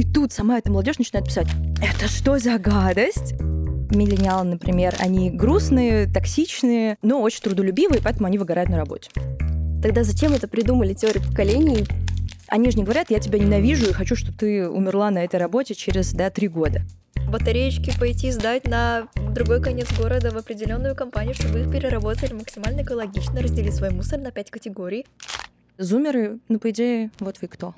И тут сама эта молодежь начинает писать, это что за гадость? Миллениалы, например, они грустные, токсичные, но очень трудолюбивые, поэтому они выгорают на работе. Тогда зачем это придумали теорию поколений? Они же не говорят, я тебя ненавижу и хочу, чтобы ты умерла на этой работе через да, три года. Батареечки пойти сдать на другой конец города в определенную компанию, чтобы их переработали максимально экологично, разделить свой мусор на пять категорий. Зумеры, ну, по идее, вот вы кто.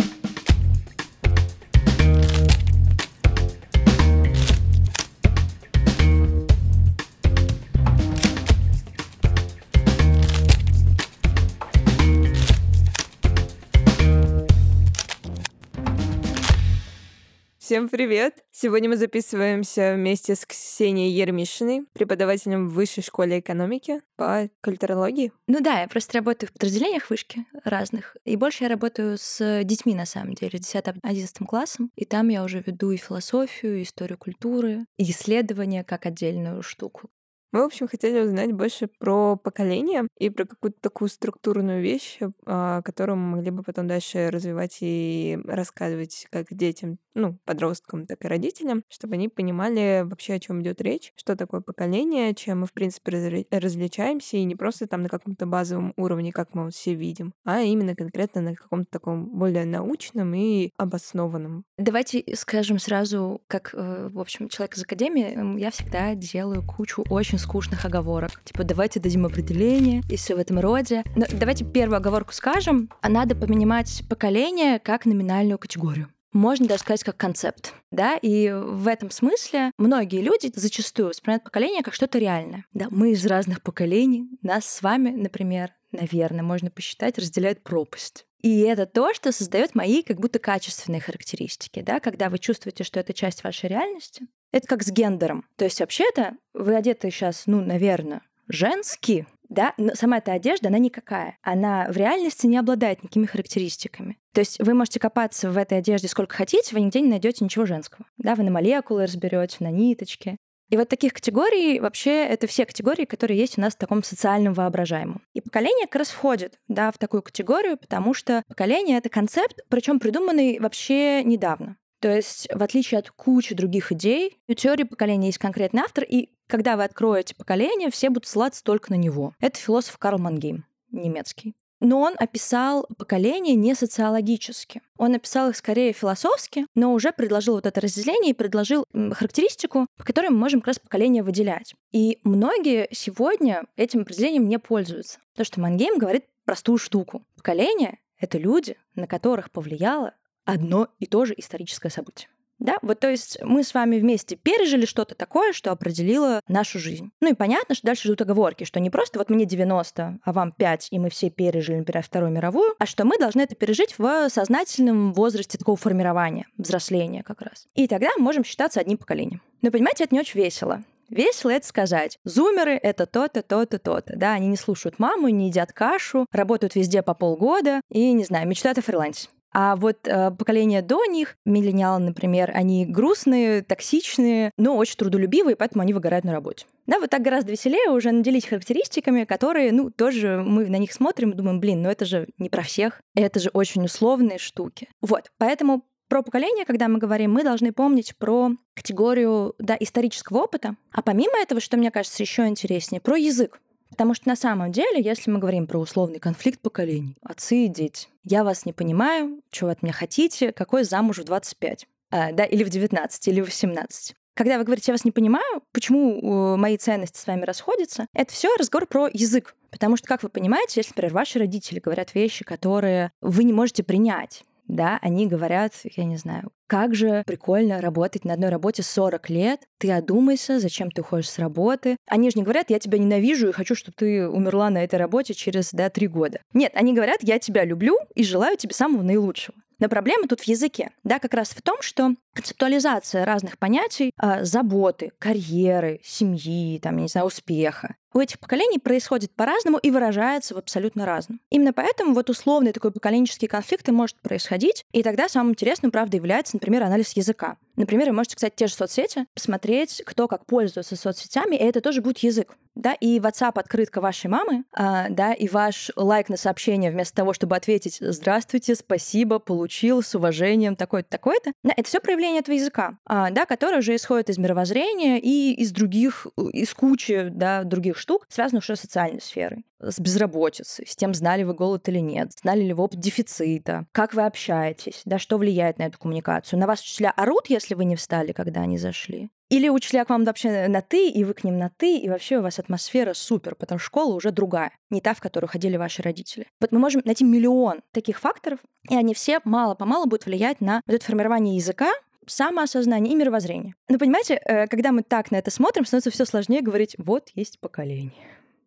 Всем привет! Сегодня мы записываемся вместе с Ксенией Ермишиной, преподавателем в Высшей школе экономики по культурологии. Ну да, я просто работаю в подразделениях вышки разных. И больше я работаю с детьми, на самом деле, с 10-11 классом. И там я уже веду и философию, и историю культуры, и исследования как отдельную штуку. Мы, в общем, хотели узнать больше про поколение и про какую-то такую структурную вещь, а, которую мы могли бы потом дальше развивать и рассказывать как детям, ну, подросткам, так и родителям, чтобы они понимали вообще, о чем идет речь, что такое поколение, чем мы, в принципе, различаемся, и не просто там на каком-то базовом уровне, как мы вот все видим, а именно конкретно на каком-то таком более научном и обоснованном. Давайте скажем сразу, как, э, в общем, человек из академии, я всегда делаю кучу очень скучных оговорок. Типа, давайте дадим определение и все в этом роде. Но давайте первую оговорку скажем. А надо понимать поколение как номинальную категорию можно даже сказать, как концепт. Да, и в этом смысле многие люди зачастую воспринимают поколение как что-то реальное. Да, мы из разных поколений, нас с вами, например, наверное, можно посчитать, разделяет пропасть. И это то, что создает мои как будто качественные характеристики, да, когда вы чувствуете, что это часть вашей реальности, это как с гендером. То есть вообще-то вы одеты сейчас, ну, наверное, женский, да, но сама эта одежда, она никакая. Она в реальности не обладает никакими характеристиками. То есть вы можете копаться в этой одежде сколько хотите, вы нигде не найдете ничего женского. Да, вы на молекулы разберете, на ниточки. И вот таких категорий вообще это все категории, которые есть у нас в таком социальном воображаемом. И поколение как раз входит да, в такую категорию, потому что поколение — это концепт, причем придуманный вообще недавно. То есть, в отличие от кучи других идей, у теории поколения есть конкретный автор, и когда вы откроете поколение, все будут ссылаться только на него. Это философ Карл Мангейм, немецкий. Но он описал поколение не социологически. Он описал их скорее философски, но уже предложил вот это разделение и предложил характеристику, по которой мы можем как раз поколение выделять. И многие сегодня этим определением не пользуются. Потому что Мангейм говорит простую штуку. Поколение — это люди, на которых повлияло одно и то же историческое событие. Да, вот то есть мы с вами вместе пережили что-то такое, что определило нашу жизнь. Ну и понятно, что дальше идут оговорки, что не просто вот мне 90, а вам 5, и мы все пережили, например, Вторую мировую, а что мы должны это пережить в сознательном возрасте такого формирования, взросления как раз. И тогда мы можем считаться одним поколением. Но понимаете, это не очень весело. Весело это сказать. Зумеры — это то-то, то-то, то-то. Да, они не слушают маму, не едят кашу, работают везде по полгода и, не знаю, мечтают о фрилансе. А вот э, поколение до них, миллениалы, например, они грустные, токсичные, но очень трудолюбивые, поэтому они выгорают на работе. Да, вот так гораздо веселее уже наделить характеристиками, которые, ну, тоже мы на них смотрим и думаем, блин, ну это же не про всех, это же очень условные штуки. Вот, поэтому про поколение, когда мы говорим, мы должны помнить про категорию да, исторического опыта. А помимо этого, что мне кажется еще интереснее, про язык. Потому что на самом деле, если мы говорим про условный конфликт поколений, отцы и дети, я вас не понимаю, вы от меня хотите, какой замуж в 25, а, да, или в 19, или в 18. Когда вы говорите, я вас не понимаю, почему мои ценности с вами расходятся, это все разговор про язык. Потому что, как вы понимаете, если, например, ваши родители говорят вещи, которые вы не можете принять, да, они говорят, я не знаю, как же прикольно работать на одной работе 40 лет, ты одумайся, зачем ты уходишь с работы. Они же не говорят, я тебя ненавижу и хочу, чтобы ты умерла на этой работе через, да, три года. Нет, они говорят, я тебя люблю и желаю тебе самого наилучшего. Но проблема тут в языке, да, как раз в том, что концептуализация разных понятий, э, заботы, карьеры, семьи, там, я не знаю, успеха, у этих поколений происходит по-разному и выражается в абсолютно разном. Именно поэтому вот условный такой поколенческий конфликт и может происходить, и тогда самым интересным, правда, является, например, анализ языка. Например, вы можете, кстати, те же соцсети, посмотреть, кто как пользуется соцсетями, и это тоже будет язык. Да, и WhatsApp открытка вашей мамы, а, да, и ваш лайк на сообщение вместо того, чтобы ответить «Здравствуйте, спасибо, получил, с уважением, такой-то, такой-то», да, это все проявление этого языка, а, да, которое уже исходит из мировоззрения и из других, из кучи, да, других штук, связанных уже с социальной сферой с безработицей, с тем, знали вы голод или нет, знали ли вы опыт дефицита, как вы общаетесь, да, что влияет на эту коммуникацию. На вас учителя орут, если вы не встали, когда они зашли. Или учителя к вам вообще на «ты», и вы к ним на «ты», и вообще у вас атмосфера супер, потому что школа уже другая, не та, в которую ходили ваши родители. Вот мы можем найти миллион таких факторов, и они все мало-помалу будут влиять на вот это формирование языка, самоосознание и мировоззрение. Но понимаете, э, когда мы так на это смотрим, становится все сложнее говорить «вот есть поколение».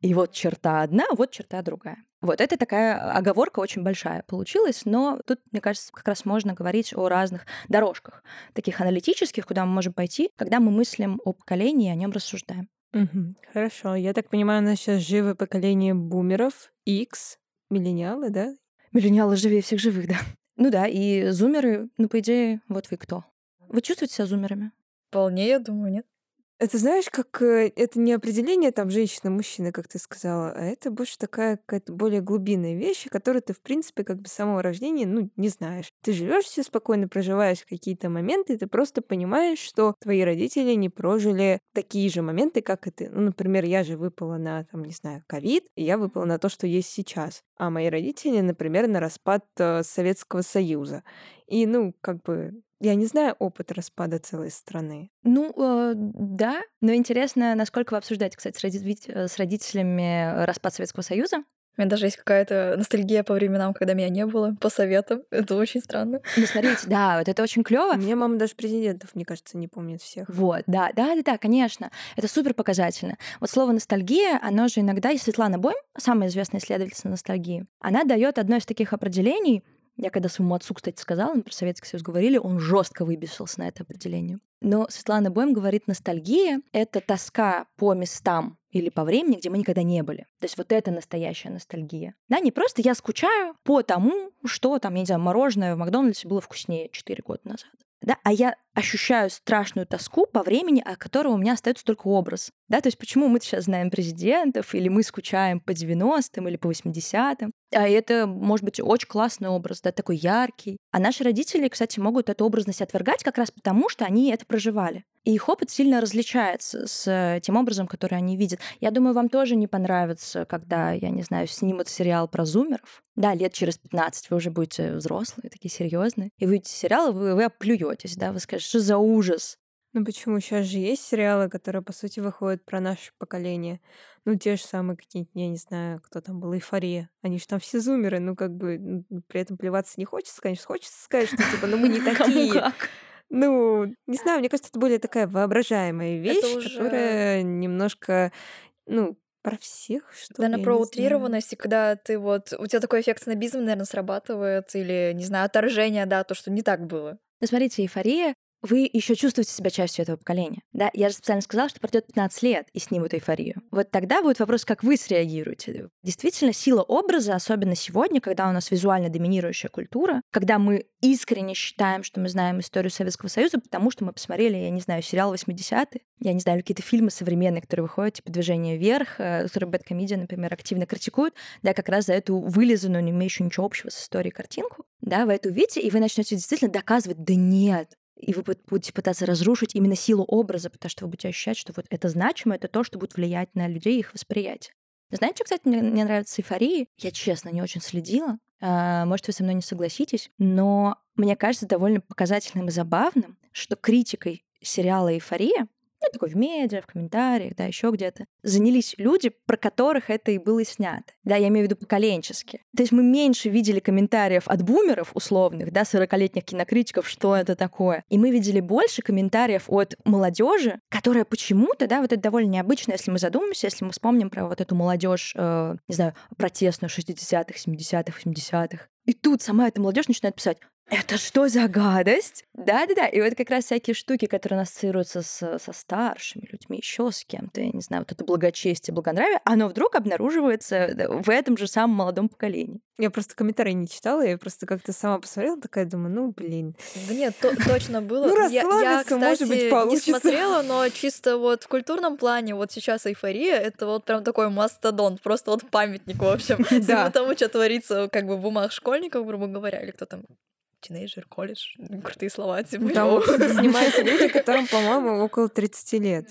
И вот черта одна, вот черта другая. Вот это такая оговорка очень большая получилась, но тут, мне кажется, как раз можно говорить о разных дорожках, таких аналитических, куда мы можем пойти, когда мы мыслим о поколении и о нем рассуждаем. Угу. Хорошо. Я так понимаю, у нас сейчас живое поколение бумеров, X, миллениалы, да? Миллениалы живее всех живых, да. Ну да, и зумеры, ну, по идее, вот вы кто. Вы чувствуете себя зумерами? Вполне, я думаю, нет. Это знаешь, как э, это не определение там женщина-мужчина, как ты сказала, а это больше такая какая-то более глубинная вещь, которую ты, в принципе, как бы с самого рождения, ну, не знаешь. Ты живешь все спокойно, проживаешь какие-то моменты, и ты просто понимаешь, что твои родители не прожили такие же моменты, как и ты. Ну, например, я же выпала на, там, не знаю, ковид, и я выпала на то, что есть сейчас. А мои родители, например, на распад э, Советского Союза. И, ну, как бы я не знаю опыт распада целой страны. Ну, э, да, но интересно, насколько вы обсуждаете, кстати, с, родит- э, с родителями распад Советского Союза. У меня даже есть какая-то ностальгия по временам, когда меня не было, по советам. Это очень странно. Ну, смотрите, да, вот это очень клево. У меня мама даже президентов, мне кажется, не помнит всех. Вот, да, да, да, да, конечно. Это супер показательно. Вот слово ностальгия, оно же иногда, и Светлана Бойм, самая известная исследовательница ностальгии, она дает одно из таких определений, я когда своему отцу, кстати, сказала, мы про Советский Союз говорили, он жестко выбесился на это определение. Но Светлана Бойм говорит, ностальгия — это тоска по местам или по времени, где мы никогда не были. То есть вот это настоящая ностальгия. Да, не просто я скучаю по тому, что там, я не знаю, мороженое в Макдональдсе было вкуснее 4 года назад да, а я ощущаю страшную тоску по времени, о котором у меня остается только образ. Да, то есть почему мы сейчас знаем президентов, или мы скучаем по 90-м или по 80-м. А это, может быть, очень классный образ, да, такой яркий. А наши родители, кстати, могут эту образность отвергать как раз потому, что они это проживали. И их опыт сильно различается с тем образом, который они видят. Я думаю, вам тоже не понравится, когда, я не знаю, снимут сериал про зумеров. Да, лет через 15 вы уже будете взрослые, такие серьезные. И вы видите сериал, вы, вы оплюетесь, да, вы скажете, что за ужас. Ну почему? Сейчас же есть сериалы, которые, по сути, выходят про наше поколение. Ну, те же самые какие-нибудь, я не знаю, кто там был, эйфория. Они же там все зумеры, ну, как бы, ну, при этом плеваться не хочется, конечно, хочется сказать, что, типа, ну, мы не такие. Ну, не знаю, мне кажется, это более такая воображаемая вещь, уже... которая немножко, ну, про всех, что Наверное, про утрированность, и когда ты вот... У тебя такой эффект снобизма, наверное, срабатывает, или, не знаю, отторжение, да, то, что не так было. Ну, смотрите, эйфория вы еще чувствуете себя частью этого поколения. Да, я же специально сказала, что пройдет 15 лет и снимут эйфорию. Вот тогда будет вопрос, как вы среагируете. Действительно, сила образа, особенно сегодня, когда у нас визуально доминирующая культура, когда мы искренне считаем, что мы знаем историю Советского Союза, потому что мы посмотрели, я не знаю, сериал 80-е, я не знаю, какие-то фильмы современные, которые выходят, типа «Движение вверх», э, которые Бэткомедиа, например, активно критикуют, да, как раз за эту вылизанную, не имеющую ничего общего с историей картинку, да, вы это увидите, и вы начнете действительно доказывать, да нет, и вы будете пытаться разрушить именно силу образа, потому что вы будете ощущать, что вот это значимо, это то, что будет влиять на людей и их восприятие. Знаете, что, кстати, мне, мне нравится эйфории? Я, честно, не очень следила. А, может, вы со мной не согласитесь, но мне кажется довольно показательным и забавным, что критикой сериала «Эйфория» ну, такой в медиа, в комментариях, да, еще где-то, занялись люди, про которых это и было снято. Да, я имею в виду поколенчески. То есть мы меньше видели комментариев от бумеров условных, да, 40-летних кинокритиков, что это такое. И мы видели больше комментариев от молодежи, которая почему-то, да, вот это довольно необычно, если мы задумаемся, если мы вспомним про вот эту молодежь, э, не знаю, протестную 60-х, 70-х, 80-х. И тут сама эта молодежь начинает писать, это что за гадость? Да-да-да. И вот как раз всякие штуки, которые ассоциируются с, со старшими людьми, еще с кем-то, я не знаю, вот это благочестие, благонравие, оно вдруг обнаруживается в этом же самом молодом поколении. Я просто комментарии не читала, я просто как-то сама посмотрела, такая думаю, ну, блин. Да нет, то, точно было. Ну, я, я, кстати, может быть, получится. не смотрела, но чисто вот в культурном плане вот сейчас эйфория, это вот прям такой мастодонт, просто вот памятник, в общем, всему тому, что творится как бы в умах школьников, грубо говоря, или кто там тинейджер, колледж, крутые слова. Типа, там снимаются люди, которым, по-моему, около 30 лет.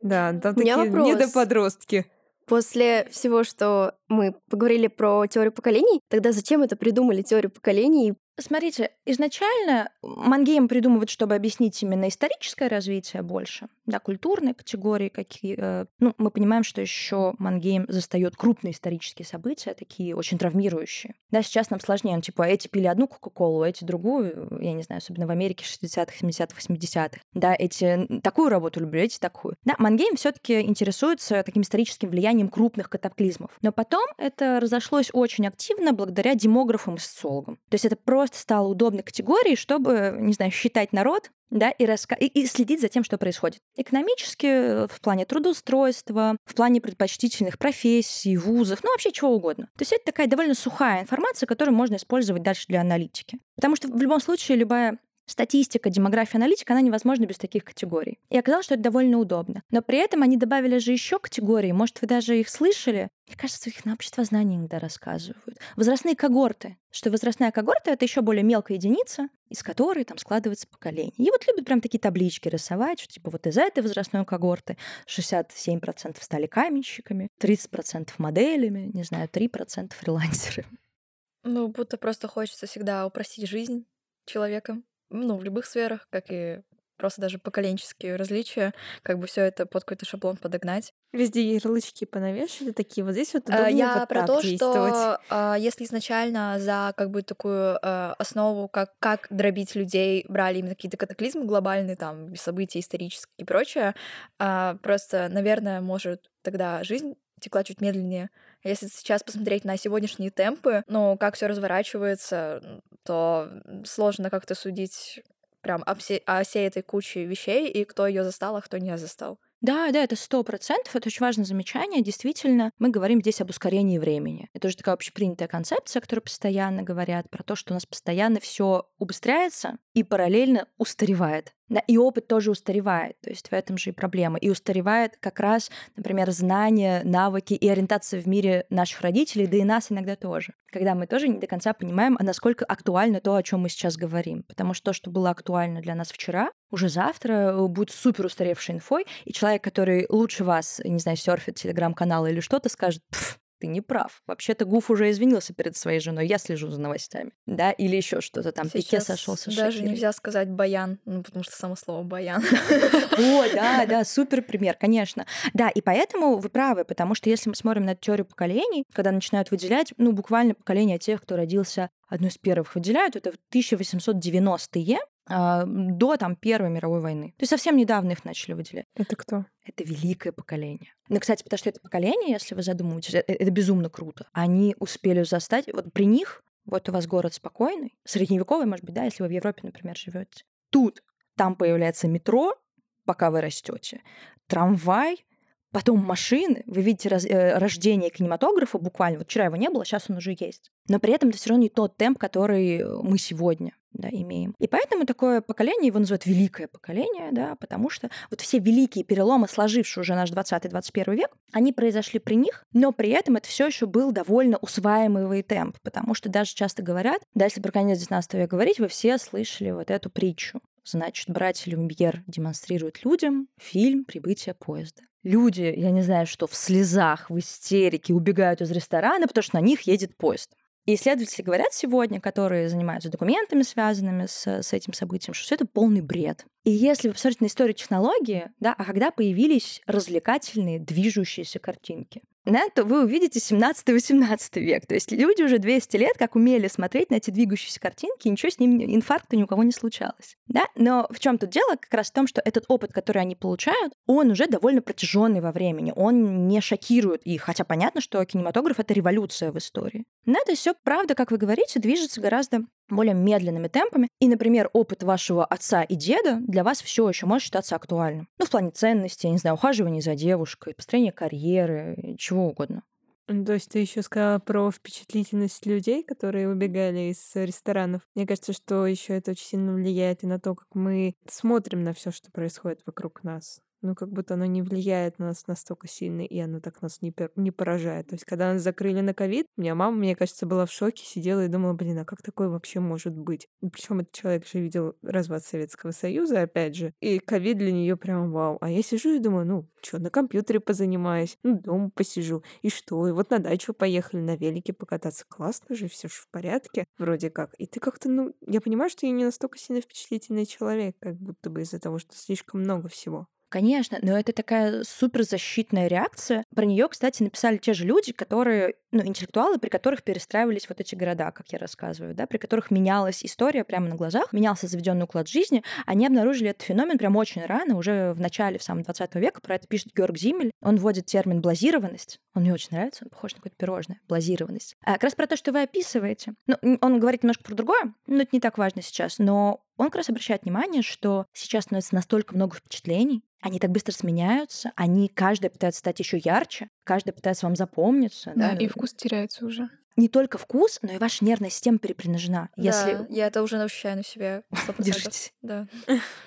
Да, там такие недоподростки. После всего, что мы поговорили про теорию поколений, тогда зачем это придумали теорию поколений Смотрите, изначально мангейм придумывают, чтобы объяснить именно историческое развитие больше, да, культурные категории какие. Э, ну, мы понимаем, что еще мангейм застает крупные исторические события, такие очень травмирующие. Да, сейчас нам сложнее, ну, типа, эти пили одну Кока-Колу, эти другую, я не знаю, особенно в Америке 60-х, 70-х, 80-х. Да, эти такую работу люблю, эти такую. Да, мангейм все таки интересуется таким историческим влиянием крупных катаклизмов. Но потом это разошлось очень активно благодаря демографам и социологам. То есть это про просто стало удобной категорией, чтобы, не знаю, считать народ, да, и, раска... и, и следить за тем, что происходит. Экономически, в плане трудоустройства, в плане предпочтительных профессий, вузов, ну вообще чего угодно. То есть это такая довольно сухая информация, которую можно использовать дальше для аналитики. Потому что в любом случае любая статистика, демография, аналитика, она невозможна без таких категорий. И оказалось, что это довольно удобно. Но при этом они добавили же еще категории, может, вы даже их слышали. Мне кажется, их на общество знаний иногда рассказывают. Возрастные когорты. Что возрастная когорта — это еще более мелкая единица, из которой там складывается поколение. И вот любят прям такие таблички рисовать, что типа вот из этой возрастной когорты 67% стали каменщиками, 30% моделями, не знаю, 3% фрилансерами. Ну, будто просто хочется всегда упростить жизнь человека ну, в любых сферах, как и просто даже поколенческие различия, как бы все это под какой-то шаблон подогнать. Везде ярлычки понавешали такие, вот здесь вот удобнее э, Я вот про то, что э, если изначально за как бы такую э, основу, как, как дробить людей, брали именно какие-то катаклизмы глобальные, там, события исторические и прочее, просто, наверное, может тогда жизнь текла чуть медленнее. Если сейчас посмотреть на сегодняшние темпы, ну, как все разворачивается, то сложно как-то судить прям о всей, этой куче вещей и кто ее застал, а кто не застал. Да, да, это сто процентов. Это очень важное замечание. Действительно, мы говорим здесь об ускорении времени. Это уже такая общепринятая концепция, о которой постоянно говорят, про то, что у нас постоянно все убыстряется и параллельно устаревает. Да, и опыт тоже устаревает, то есть в этом же и проблема. И устаревает как раз, например, знания, навыки и ориентация в мире наших родителей, да и нас иногда тоже. Когда мы тоже не до конца понимаем, а насколько актуально то, о чем мы сейчас говорим. Потому что то, что было актуально для нас вчера, уже завтра э, будет супер устаревшей инфой, и человек, который лучше вас, не знаю, серфит телеграм-канал или что-то, скажет, ты не прав. Вообще-то Гуф уже извинился перед своей женой, я слежу за новостями. Да, или еще что-то там, Сейчас Пике сошелся Даже нельзя сказать баян, ну, потому что само слово баян. О, да, да, супер пример, конечно. Да, и поэтому вы правы, потому что если мы смотрим на теорию поколений, когда начинают выделять, ну, буквально поколение тех, кто родился одно из первых выделяют, это 1890-е, а, до там Первой мировой войны. То есть совсем недавно их начали выделять. Это кто? Это великое поколение. Ну, кстати, потому что это поколение, если вы задумываетесь, это, это безумно круто. Они успели застать, вот при них, вот у вас город спокойный, средневековый, может быть, да, если вы в Европе, например, живете. Тут, там появляется метро, пока вы растете, трамвай, Потом машины, вы видите раз, э, рождение кинематографа буквально, вот вчера его не было, сейчас он уже есть. Но при этом это все равно не тот темп, который мы сегодня да, имеем. И поэтому такое поколение, его называют великое поколение, да, потому что вот все великие переломы, сложившие уже наш 20-21 век, они произошли при них, но при этом это все еще был довольно усваиваемый темп, потому что даже часто говорят, да, если про конец 19 века говорить, вы все слышали вот эту притчу. Значит, братья Люмьер демонстрируют людям фильм «Прибытие поезда». Люди, я не знаю что, в слезах, в истерике убегают из ресторана, потому что на них едет поезд. И исследователи говорят сегодня, которые занимаются документами, связанными с, с этим событием, что все это полный бред. И если вы посмотрите на историю технологии, да, а когда появились развлекательные движущиеся картинки, да, то вы увидите 17-18 век. То есть люди уже 200 лет как умели смотреть на эти двигающиеся картинки, и ничего с ними, инфаркта ни у кого не случалось. Да? Но в чем тут дело? Как раз в том, что этот опыт, который они получают, он уже довольно протяженный во времени, он не шокирует их. Хотя понятно, что кинематограф — это революция в истории. Но это все, правда, как вы говорите, движется гораздо более медленными темпами. И, например, опыт вашего отца и деда для вас все еще может считаться актуальным. Ну, в плане ценностей, я не знаю, ухаживания за девушкой, построения карьеры, чего угодно. Ну, то есть ты еще сказала про впечатлительность людей, которые убегали из ресторанов. Мне кажется, что еще это очень сильно влияет и на то, как мы смотрим на все, что происходит вокруг нас ну, как будто оно не влияет на нас настолько сильно, и оно так нас не, не поражает. То есть, когда нас закрыли на ковид, у меня мама, мне кажется, была в шоке, сидела и думала, блин, а как такое вообще может быть? Причем этот человек же видел развод Советского Союза, опять же, и ковид для нее прям вау. А я сижу и думаю, ну, что, на компьютере позанимаюсь, ну, дома посижу, и что? И вот на дачу поехали на велике покататься. Классно же, все же в порядке, вроде как. И ты как-то, ну, я понимаю, что я не настолько сильно впечатлительный человек, как будто бы из-за того, что слишком много всего. Конечно, но это такая суперзащитная реакция. Про нее, кстати, написали те же люди, которые, ну, интеллектуалы, при которых перестраивались вот эти города, как я рассказываю, да, при которых менялась история прямо на глазах, менялся заведенный уклад жизни. Они обнаружили этот феномен прям очень рано, уже в начале, в самом 20 века. Про это пишет Георг Зимель. Он вводит термин блазированность. Он мне очень нравится, он похож на какое-то пирожное. Блазированность. А как раз про то, что вы описываете. Ну, он говорит немножко про другое, но это не так важно сейчас. Но он как раз обращает внимание, что сейчас становится настолько много впечатлений, они так быстро сменяются, они каждая пытается стать еще ярче, каждая пытается вам запомниться. Да, да, и вкус теряется уже. Не только вкус, но и ваша нервная система перепряжена. Если... Да, я это уже ощущаю на себе. 100%. Держитесь. Да.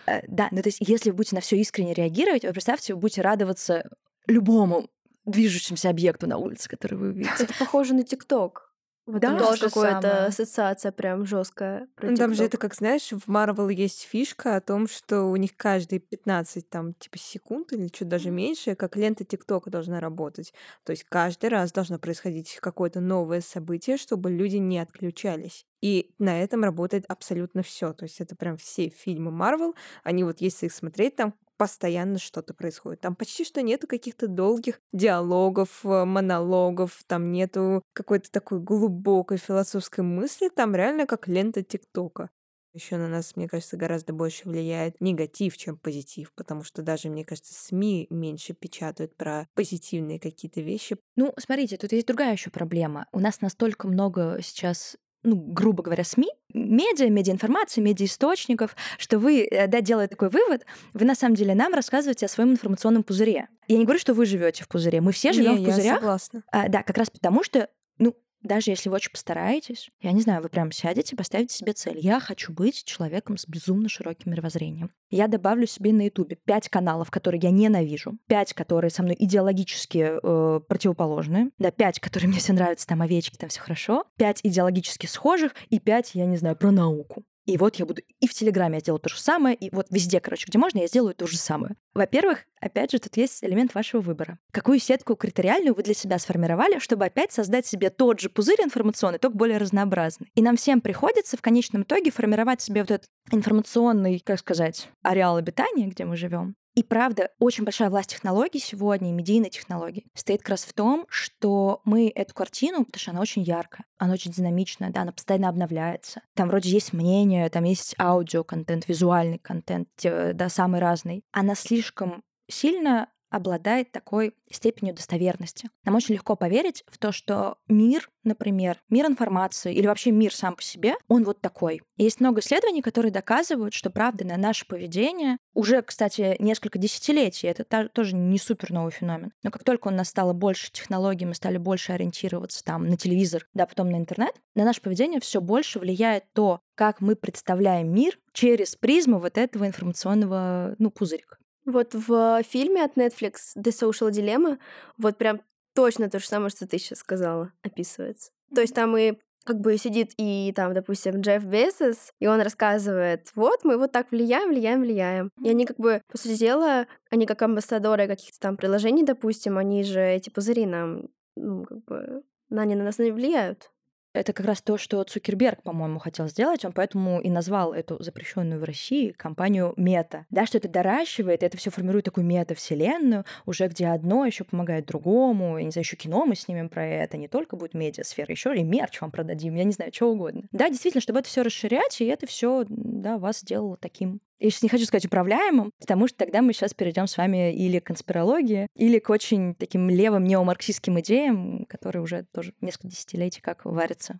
Э, да, ну то есть если вы будете на все искренне реагировать, вы представьте, вы будете радоваться любому движущемуся объекту на улице, который вы увидите. Это похоже на ТикТок. Вот да, тоже какая-то ассоциация прям жесткая. Ну, там же это, как знаешь, в Марвел есть фишка о том, что у них каждые 15 там типа секунд или чуть даже меньше, как лента ТикТока должна работать. То есть каждый раз должно происходить какое-то новое событие, чтобы люди не отключались. И на этом работает абсолютно все. То есть это прям все фильмы Марвел. Они вот, если их смотреть, там постоянно что-то происходит. Там почти что нету каких-то долгих диалогов, э, монологов, там нету какой-то такой глубокой философской мысли, там реально как лента ТикТока. Еще на нас, мне кажется, гораздо больше влияет негатив, чем позитив, потому что даже, мне кажется, СМИ меньше печатают про позитивные какие-то вещи. Ну, смотрите, тут есть другая еще проблема. У нас настолько много сейчас ну, грубо говоря, СМИ, медиа, медиаинформации, медиаисточников, что вы, э, да, делая такой вывод, вы на самом деле нам рассказываете о своем информационном пузыре. Я не говорю, что вы живете в пузыре, мы все живем в пузырях. Я согласна. А, да, как раз потому, что ну, даже если вы очень постараетесь, я не знаю, вы прям сядете, поставите себе цель. Я хочу быть человеком с безумно широким мировоззрением. Я добавлю себе на Ютубе пять каналов, которые я ненавижу, пять, которые со мной идеологически э, противоположны, да, пять, которые мне все нравятся, там овечки, там все хорошо, пять идеологически схожих и пять, я не знаю, про науку. И вот я буду и в Телеграме я сделаю то же самое, и вот везде, короче, где можно, я сделаю то же самое. Во-первых, опять же, тут есть элемент вашего выбора. Какую сетку критериальную вы для себя сформировали, чтобы опять создать себе тот же пузырь информационный, только более разнообразный. И нам всем приходится в конечном итоге формировать себе вот этот информационный, как сказать, ареал обитания, где мы живем, и правда, очень большая власть технологий сегодня, медийной технологий, стоит как раз в том, что мы эту картину, потому что она очень яркая, она очень динамичная, да, она постоянно обновляется. Там вроде есть мнение, там есть аудиоконтент, визуальный контент, да, самый разный. Она слишком сильно обладает такой степенью достоверности. Нам очень легко поверить в то, что мир, например, мир информации или вообще мир сам по себе, он вот такой. Есть много исследований, которые доказывают, что правда на наше поведение уже, кстати, несколько десятилетий, это тоже не супер новый феномен. Но как только у нас стало больше технологий, мы стали больше ориентироваться там на телевизор, да, потом на интернет, на наше поведение все больше влияет то, как мы представляем мир через призму вот этого информационного, ну, пузырика. Вот в фильме от Netflix The Social Dilemma вот прям точно то же самое, что ты сейчас сказала, описывается. То есть там и как бы сидит и там, допустим, Джефф Безос, и он рассказывает, вот мы вот так влияем, влияем, влияем. И они как бы, по сути дела, они как амбассадоры каких-то там приложений, допустим, они же эти пузыри нам, ну, как бы, на они на нас не влияют. Это как раз то, что Цукерберг, по-моему, хотел сделать. Он поэтому и назвал эту запрещенную в России компанию Мета. Да, что это доращивает, это все формирует такую мета-вселенную, уже где одно еще помогает другому. Я не знаю, еще кино мы снимем про это. Не только будет медиасфера, еще и мерч вам продадим, я не знаю, что угодно. Да, действительно, чтобы это все расширять, и это все да, вас сделало таким Я сейчас не хочу сказать управляемым, потому что тогда мы сейчас перейдем с вами или к конспирологии, или к очень таким левым неомарксистским идеям, которые уже тоже несколько десятилетий как варятся.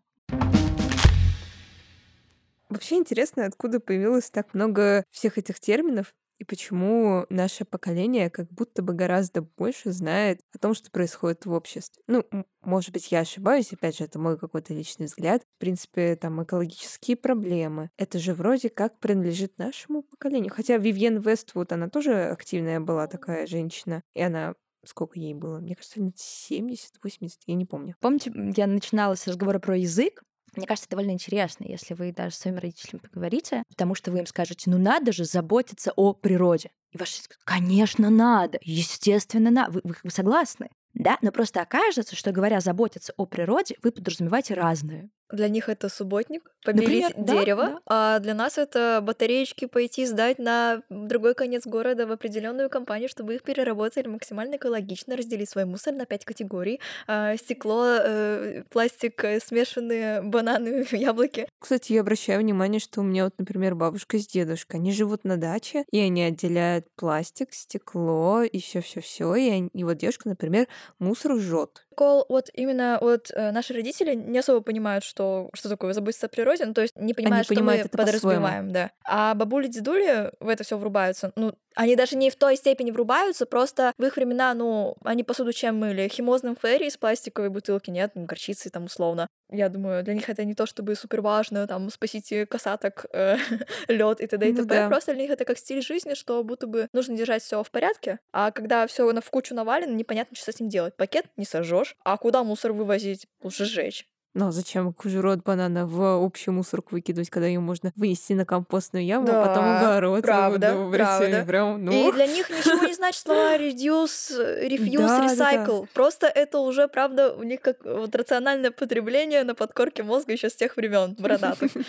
Вообще интересно, откуда появилось так много всех этих терминов и почему наше поколение как будто бы гораздо больше знает о том, что происходит в обществе. Ну, может быть, я ошибаюсь, опять же, это мой какой-то личный взгляд. В принципе, там экологические проблемы. Это же вроде как принадлежит нашему поколению. Хотя Вивьен Вествуд, она тоже активная была такая женщина, и она сколько ей было? Мне кажется, лет 70, 80, я не помню. Помните, я начинала с разговора про язык, мне кажется, довольно интересно, если вы даже с своими родителями поговорите, потому что вы им скажете, ну надо же заботиться о природе. И ваши скажут, конечно, надо, естественно, надо. Вы, вы, вы согласны? Да, но просто окажется, что говоря заботиться о природе, вы подразумеваете разное. Для них это субботник, побелить Например, дерево, да, да. а для нас это батареечки пойти сдать на другой конец города в определенную компанию, чтобы их переработали максимально экологично, разделить свой мусор на пять категорий. А, стекло, э, пластик, э, смешанные бананы, яблоки. Кстати, я обращаю внимание, что у меня вот, например, бабушка с дедушкой, они живут на даче, и они отделяют пластик, стекло и все, все, все. И, они, и вот девушка, например, мусор жжет прикол, вот именно вот э, наши родители не особо понимают, что, что такое заботиться о природе, ну, то есть не понимают, Они что мы подразумеваем, да. А бабули, дедули в это все врубаются. Ну, они даже не в той степени врубаются, просто в их времена, ну, они посуду чем мыли? Химозным ферри из пластиковой бутылки, нет, ну, горчицы там условно. Я думаю, для них это не то, чтобы супер важно, там, спасите касаток, э, лед и т.д. и т.п. Ну, да. Просто для них это как стиль жизни, что будто бы нужно держать все в порядке, а когда все в кучу навалено, непонятно, что с этим делать. Пакет не сожжешь, а куда мусор вывозить? Лучше сжечь. Но зачем кожуру от банана в общую мусорку выкидывать, когда ее можно вынести на компостную яму, да, а потом огород правда, правда. Прям, ну. И для них ничего не значит слова reduce, refuse, да, recycle. Да, да. Просто это уже, правда, у них как вот рациональное потребление на подкорке мозга еще с тех времен бородатых.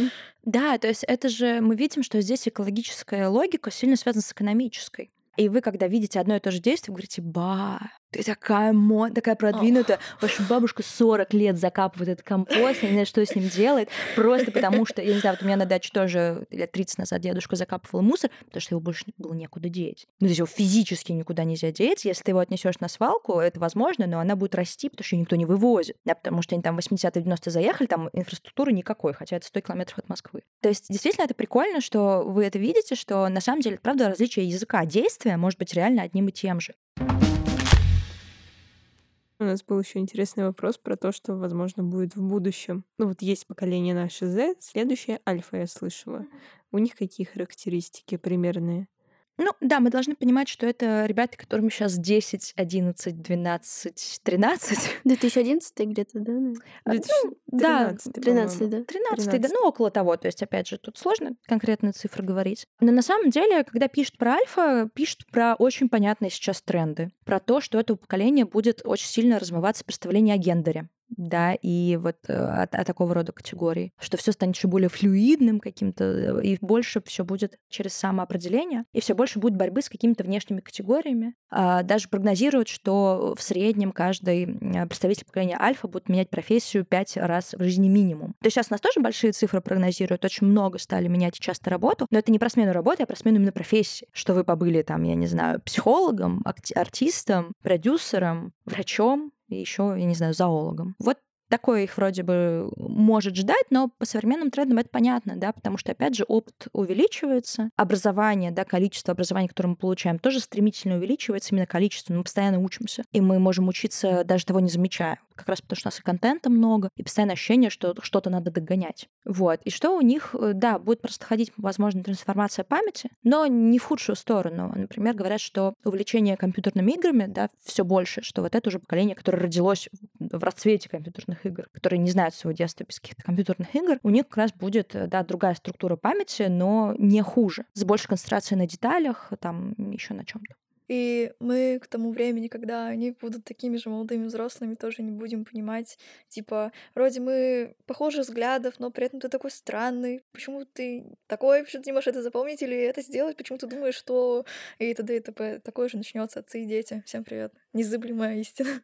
Да, то есть это же мы видим, что здесь экологическая логика сильно связана с экономической. И вы, когда видите одно и то же действие, вы говорите, ба, ты такая мо, такая продвинутая. Ваша бабушка 40 лет закапывает этот компост, не знаю, что с ним делает, просто потому что, я не знаю, вот у меня на даче тоже лет 30 назад дедушка закапывал мусор, потому что его больше было некуда деть. Ну, то есть его физически никуда нельзя деть. Если ты его отнесешь на свалку, это возможно, но она будет расти, потому что ее никто не вывозит. Да, потому что они там 80-е 90-е заехали, там инфраструктуры никакой, хотя это 100 километров от Москвы. То есть действительно это прикольно, что вы это видите, что на самом деле, правда, различие языка действия может быть реально одним и тем же. У нас был еще интересный вопрос про то, что, возможно, будет в будущем. Ну вот есть поколение наше Z, следующее Альфа, я слышала. У них какие характеристики примерные? Ну да, мы должны понимать, что это ребята, которым сейчас 10, 11, 12, 13. 2011 где-то, да? 2013, ну, да, 13, да. 13, да, ну около того. То есть, опять же, тут сложно конкретные цифры говорить. Но на самом деле, когда пишут про альфа, пишут про очень понятные сейчас тренды. Про то, что это поколение будет очень сильно размываться представление о гендере да, и вот э, о, о такого рода категории, что все станет еще более флюидным каким-то, э, и больше все будет через самоопределение, и все больше будет борьбы с какими-то внешними категориями. А даже прогнозируют, что в среднем каждый представитель поколения альфа будет менять профессию пять раз в жизни минимум. То есть сейчас у нас тоже большие цифры прогнозируют, очень много стали менять часто работу, но это не про смену работы, а про смену именно профессии, что вы побыли там, я не знаю, психологом, артистом, продюсером, врачом, и еще, я не знаю, зоологом. Вот такое их вроде бы может ждать, но по современным трендам это понятно, да, потому что, опять же, опыт увеличивается, образование, да, количество образования, которое мы получаем, тоже стремительно увеличивается, именно количество, мы постоянно учимся, и мы можем учиться даже того не замечая, как раз потому что у нас и контента много, и постоянное ощущение, что что-то надо догонять. Вот. И что у них, э, да, будет просто ходить, возможно, трансформация памяти, но не в худшую сторону. Например, говорят, что увлечение компьютерными играми, да, все больше, что вот это уже поколение, которое родилось в расцвете компьютерных игр, которые не знают своего детства без каких-то компьютерных игр, у них как раз будет, э, да, другая структура памяти, но не хуже, с большей концентрацией на деталях, там еще на чем-то. И мы к тому времени, когда они будут такими же молодыми взрослыми, тоже не будем понимать, типа, вроде мы похожи взглядов, но при этом ты такой странный. Почему ты такой, почему ты не можешь это запомнить или это сделать? Почему ты думаешь, что и т.д. и т.п. Такое же начнется отцы и дети. Всем привет. Незыблемая истина.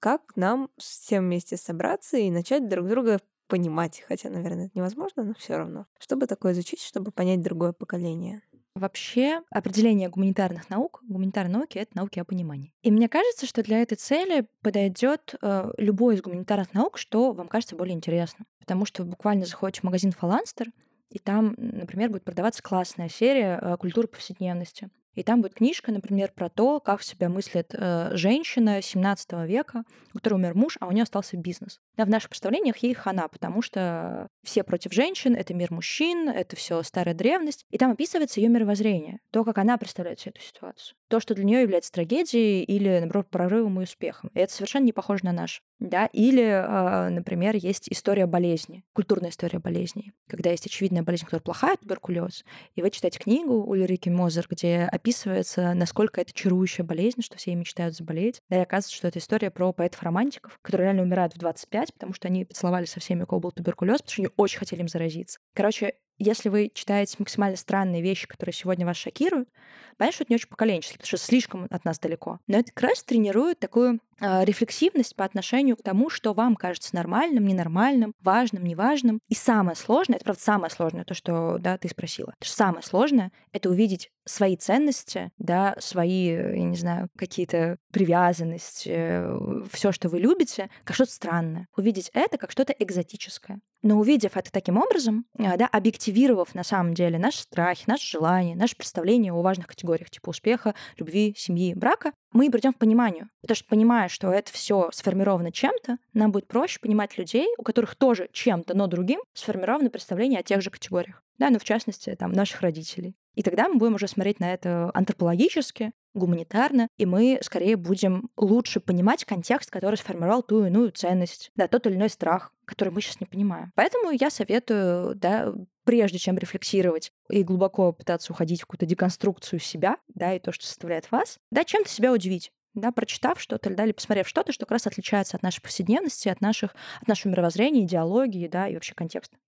Как нам всем вместе собраться и начать друг друга понимать, хотя, наверное, это невозможно, но все равно. Чтобы такое изучить, чтобы понять другое поколение? Вообще, определение гуманитарных наук, гуманитарные науки — это науки о понимании. И мне кажется, что для этой цели подойдет э, любой из гуманитарных наук, что вам кажется более интересным. Потому что вы буквально заходите в магазин Фаланстер, и там, например, будет продаваться классная серия э, культуры повседневности. И там будет книжка, например, про то, как себя мыслит э, женщина 17 века, у которой умер муж, а у нее остался бизнес. Да, в наших представлениях ей хана, потому что все против женщин, это мир мужчин, это все старая древность. И там описывается ее мировоззрение, то, как она представляет всю эту ситуацию. То, что для нее является трагедией или, наоборот, прорывом и успехом. И это совершенно не похоже на наш. Да? Или, э, например, есть история болезни, культурная история болезней. Когда есть очевидная болезнь, которая плохая, туберкулез, и вы читаете книгу Ульрики Мозер, где описывается, насколько это чарующая болезнь, что все мечтают заболеть. Да, и оказывается, что это история про поэтов-романтиков, которые реально умирают в 25, потому что они поцеловали со всеми, у кого был туберкулез, потому что они очень хотели им заразиться. Короче, если вы читаете максимально странные вещи, которые сегодня вас шокируют, понятно, что это не очень поколенчески, потому что слишком от нас далеко. Но это как раз тренирует такую э, рефлексивность по отношению к тому, что вам кажется нормальным, ненормальным, важным, неважным. И самое сложное, это правда самое сложное, то, что да, ты спросила. То, что самое сложное — это увидеть свои ценности, да, свои, я не знаю, какие-то привязанности, э, все, что вы любите, как что-то странное. Увидеть это как что-то экзотическое. Но увидев это таким образом, э, да, объективировав на самом деле наши страхи, наши желания, наши представления о важных категориях типа успеха, любви, семьи, брака, мы придем к пониманию. Потому что понимая, что это все сформировано чем-то, нам будет проще понимать людей, у которых тоже чем-то, но другим сформировано представление о тех же категориях. Да, ну в частности, там, наших родителей. И тогда мы будем уже смотреть на это антропологически, гуманитарно, и мы скорее будем лучше понимать контекст, который сформировал ту или иную ценность, да, тот или иной страх, который мы сейчас не понимаем. Поэтому я советую, да, прежде чем рефлексировать и глубоко пытаться уходить в какую-то деконструкцию себя, да, и то, что составляет вас, да, чем-то себя удивить да, прочитав что-то да, или посмотрев что-то, что как раз отличается от нашей повседневности, от, наших, от нашего мировоззрения, идеологии, да, и вообще контекста.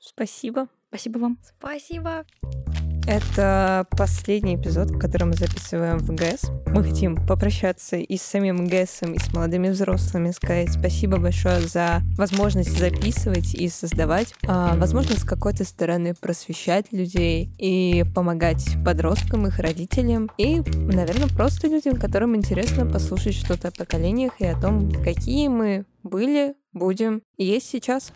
Спасибо. Спасибо вам. Спасибо. Это последний эпизод, который мы записываем в ГЭС. Мы хотим попрощаться и с самим ГЭСом, и с молодыми взрослыми, сказать спасибо большое за возможность записывать и создавать, а, возможно, с какой-то стороны просвещать людей и помогать подросткам, их родителям, и, наверное, просто людям, которым интересно послушать что-то о поколениях и о том, какие мы были, будем и есть сейчас.